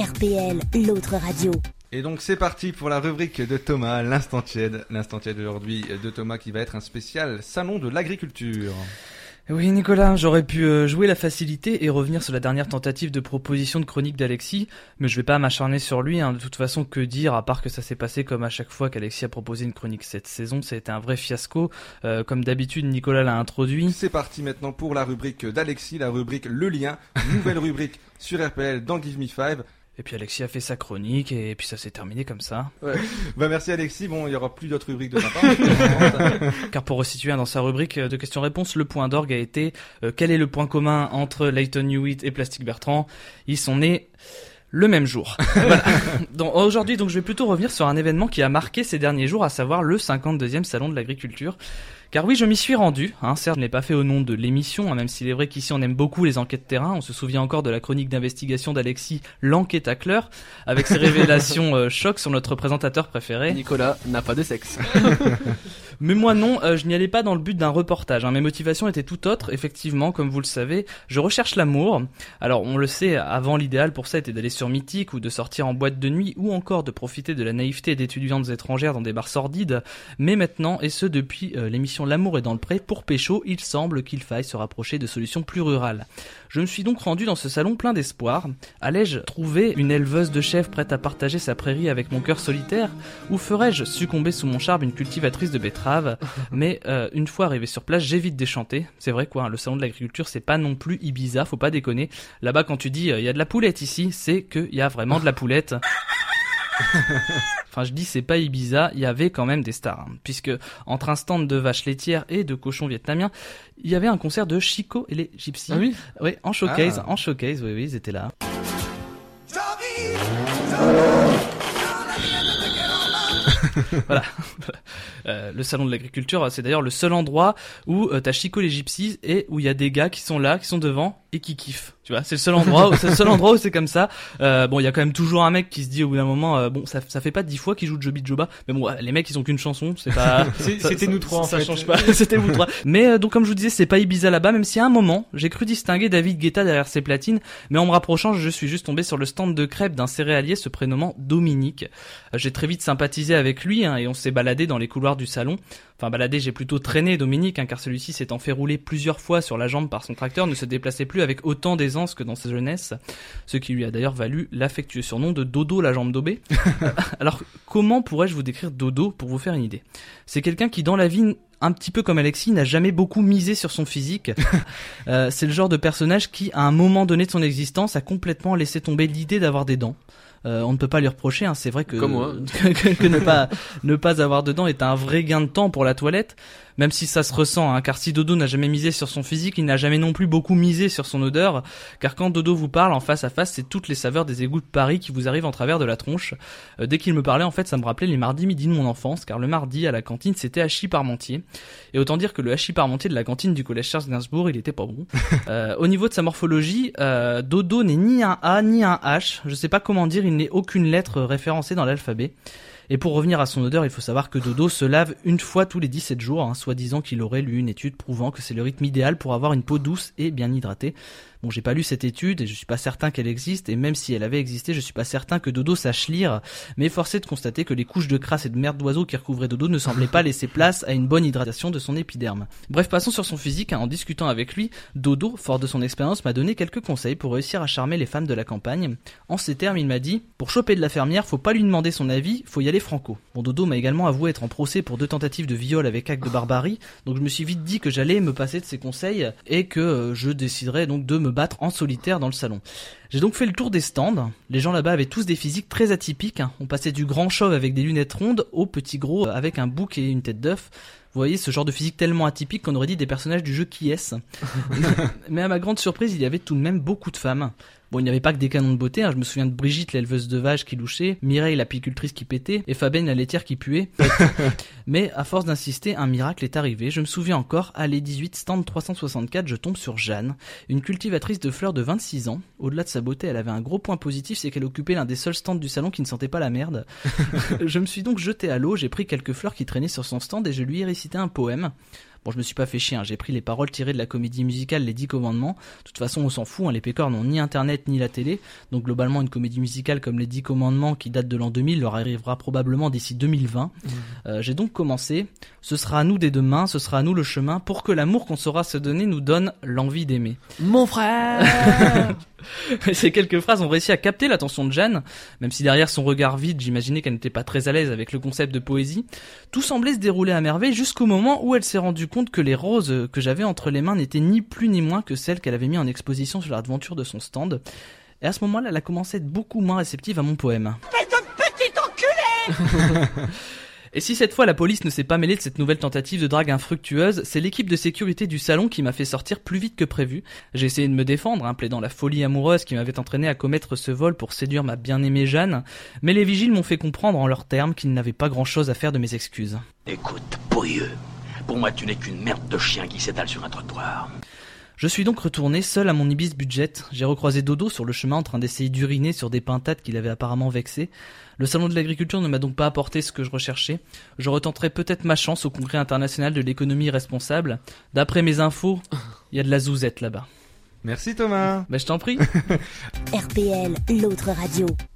RPL, l'autre radio. Et donc c'est parti pour la rubrique de Thomas, l'instant tiède. L'instant tiède aujourd'hui de Thomas qui va être un spécial salon de l'agriculture. Oui, Nicolas, j'aurais pu euh, jouer la facilité et revenir sur la dernière tentative de proposition de chronique d'Alexis, mais je vais pas m'acharner sur lui. Hein. De toute façon, que dire, à part que ça s'est passé comme à chaque fois qu'Alexis a proposé une chronique cette saison, ça a été un vrai fiasco. Euh, comme d'habitude, Nicolas l'a introduit. C'est parti maintenant pour la rubrique d'Alexis, la rubrique Le Lien, nouvelle rubrique sur RPL dans Give Me Five. Et puis Alexis a fait sa chronique et puis ça s'est terminé comme ça. Ouais. bah merci Alexis. Bon, il y aura plus d'autres rubriques de ma part. Car pour resituer dans sa rubrique de questions-réponses, le point d'orgue a été euh, quel est le point commun entre Leighton Hewitt et Plastic Bertrand? Ils sont nés le même jour. voilà. Donc, aujourd'hui, donc je vais plutôt revenir sur un événement qui a marqué ces derniers jours, à savoir le 52e salon de l'agriculture. Car oui, je m'y suis rendu. Hein. Certes, je ne l'ai pas fait au nom de l'émission, hein, même s'il est vrai qu'ici on aime beaucoup les enquêtes terrain. On se souvient encore de la chronique d'investigation d'Alexis, l'enquête à Cleur, avec ses révélations euh, chocs sur notre présentateur préféré. Nicolas n'a pas de sexe. Mais moi non, euh, je n'y allais pas dans le but d'un reportage. Hein. Mes motivations étaient tout autres. Effectivement, comme vous le savez, je recherche l'amour. Alors on le sait, avant l'idéal pour ça était d'aller sur Mythique ou de sortir en boîte de nuit ou encore de profiter de la naïveté d'étudiantes étrangères dans des bars sordides. Mais maintenant, et ce depuis euh, l'émission L'amour est dans le pré, pour Pécho, il semble qu'il faille se rapprocher de solutions plus rurales. Je me suis donc rendu dans ce salon plein d'espoir. Allais-je trouver une éleveuse de chèvres prête à partager sa prairie avec mon cœur solitaire Ou ferais-je succomber sous mon charme une cultivatrice de betteraves? Mais euh, une fois arrivé sur place, j'évite d'échanter. C'est vrai quoi, hein, le salon de l'agriculture c'est pas non plus Ibiza, faut pas déconner. Là-bas quand tu dis euh, il y a de la poulette ici, c'est qu'il y a vraiment de la poulette. enfin, je dis c'est pas Ibiza, il y avait quand même des stars, hein, puisque entre un stand de vaches laitières et de cochons vietnamiens, il y avait un concert de Chico et les Gypsies. Ah oui Oui, en showcase, en showcase, oui, oui, ils étaient là. voilà. Euh, le salon de l'agriculture, c'est d'ailleurs le seul endroit où euh, t'as Chico les Gypsies et où il y a des gars qui sont là, qui sont devant et qui kiffent. Tu vois, c'est le seul endroit, où, c'est le seul endroit où c'est comme ça. Euh, bon, il y a quand même toujours un mec qui se dit au bout d'un moment, euh, bon, ça, ça fait pas dix fois qu'il joue Joby Joba, mais bon, les mecs ils ont qu'une chanson, c'est pas. C'était nous trois. En ça fait. change pas. C'était vous trois. Mais euh, donc comme je vous disais, c'est pas Ibiza là-bas, même si à un moment j'ai cru distinguer David Guetta derrière ses platines, mais en me rapprochant, je suis juste tombé sur le stand de crêpes d'un céréalier se prénommant Dominique. Euh, j'ai très vite sympathisé avec lui hein, et on s'est baladé dans les couloirs du salon. Enfin baladé, j'ai plutôt traîné Dominique, hein, car celui-ci s'étant fait rouler plusieurs fois sur la jambe par son tracteur, ne se déplaçait plus avec autant d'aisance que dans sa jeunesse, ce qui lui a d'ailleurs valu l'affectueux surnom de Dodo la jambe daubée. Alors comment pourrais-je vous décrire Dodo pour vous faire une idée? C'est quelqu'un qui dans la vie un petit peu comme Alexis, n'a jamais beaucoup misé sur son physique. Euh, c'est le genre de personnage qui, à un moment donné de son existence, a complètement laissé tomber l'idée d'avoir des dents. Euh, on ne peut pas lui reprocher, hein, c'est vrai que, Comme moi. que, que ne pas ne pas avoir de dents est un vrai gain de temps pour la toilette, même si ça se ressent. Hein, car si Dodo n'a jamais misé sur son physique, il n'a jamais non plus beaucoup misé sur son odeur. Car quand Dodo vous parle en face à face, c'est toutes les saveurs des égouts de Paris qui vous arrivent en travers de la tronche. Euh, dès qu'il me parlait, en fait, ça me rappelait les mardis midi de mon enfance, car le mardi à la cantine c'était hachis parmentier. Et autant dire que le hachis parmentier de la cantine du collège Charles Gainsbourg, il était pas bon. Euh, au niveau de sa morphologie, euh, Dodo n'est ni un A ni un H. Je sais pas comment dire, il n'est aucune lettre référencée dans l'alphabet. Et pour revenir à son odeur, il faut savoir que Dodo se lave une fois tous les 17 jours, hein, soi-disant qu'il aurait lu une étude prouvant que c'est le rythme idéal pour avoir une peau douce et bien hydratée. Bon, j'ai pas lu cette étude et je suis pas certain qu'elle existe, et même si elle avait existé, je suis pas certain que Dodo sache lire, mais forcé de constater que les couches de crasse et de merde d'oiseaux qui recouvraient Dodo ne semblaient pas laisser place à une bonne hydratation de son épiderme. Bref, passons sur son physique, hein. en discutant avec lui, Dodo, fort de son expérience, m'a donné quelques conseils pour réussir à charmer les femmes de la campagne. En ces termes, il m'a dit, pour choper de la fermière, faut pas lui demander son avis, faut y aller franco. Bon, Dodo m'a également avoué être en procès pour deux tentatives de viol avec acte de barbarie, donc je me suis vite dit que j'allais me passer de ses conseils et que euh, je déciderais donc de me battre en solitaire dans le salon. J'ai donc fait le tour des stands. Les gens là-bas avaient tous des physiques très atypiques. hein. On passait du grand chauve avec des lunettes rondes au petit gros avec un bouc et une tête d'œuf. Vous voyez ce genre de physique tellement atypique qu'on aurait dit des personnages du jeu qui est. Mais à ma grande surprise, il y avait tout de même beaucoup de femmes. Bon, il n'y avait pas que des canons de beauté, hein. je me souviens de Brigitte, l'éleveuse de vaches qui louchait, Mireille, l'apicultrice qui pétait, et Fabienne, la laitière qui puait. Mais à force d'insister, un miracle est arrivé. Je me souviens encore, à les 18, stand 364, je tombe sur Jeanne, une cultivatrice de fleurs de 26 ans. Au-delà de sa beauté, elle avait un gros point positif, c'est qu'elle occupait l'un des seuls stands du salon qui ne sentait pas la merde. je me suis donc jeté à l'eau, j'ai pris quelques fleurs qui traînaient sur son stand et je lui ai récité un poème. Bon, je me suis pas fait chier, hein. j'ai pris les paroles tirées de la comédie musicale Les Dix Commandements. De toute façon, on s'en fout, hein. les pécores n'ont ni internet ni la télé, donc globalement une comédie musicale comme Les Dix Commandements qui date de l'an 2000 leur arrivera probablement d'ici 2020. Euh, j'ai donc commencé. Ce sera à nous dès demain, ce sera à nous le chemin pour que l'amour qu'on saura se donner nous donne l'envie d'aimer. Mon frère Ces quelques phrases ont réussi à capter l'attention de Jeanne, même si derrière son regard vide, j'imaginais qu'elle n'était pas très à l'aise avec le concept de poésie. Tout semblait se dérouler à merveille jusqu'au moment où elle s'est rendue compte que les roses que j'avais entre les mains n'étaient ni plus ni moins que celles qu'elle avait mis en exposition sur l'aventure de son stand. Et à ce moment-là, elle a commencé à être beaucoup moins réceptive à mon poème. Et si cette fois la police ne s'est pas mêlée de cette nouvelle tentative de drague infructueuse, c'est l'équipe de sécurité du salon qui m'a fait sortir plus vite que prévu. J'ai essayé de me défendre, hein, plaidant la folie amoureuse qui m'avait entraîné à commettre ce vol pour séduire ma bien-aimée Jeanne, mais les vigiles m'ont fait comprendre en leurs termes qu'ils n'avaient pas grand-chose à faire de mes excuses. Écoute, pourrieux, pour moi tu n'es qu'une merde de chien qui s'étale sur un trottoir. Je suis donc retourné seul à mon Ibis Budget. J'ai recroisé Dodo sur le chemin en train d'essayer d'uriner sur des pintades qu'il avait apparemment vexées. Le salon de l'agriculture ne m'a donc pas apporté ce que je recherchais. Je retenterai peut-être ma chance au congrès international de l'économie responsable. D'après mes infos, il y a de la zouzette là-bas. Merci Thomas. Bah je t'en prie. RPL, l'autre radio.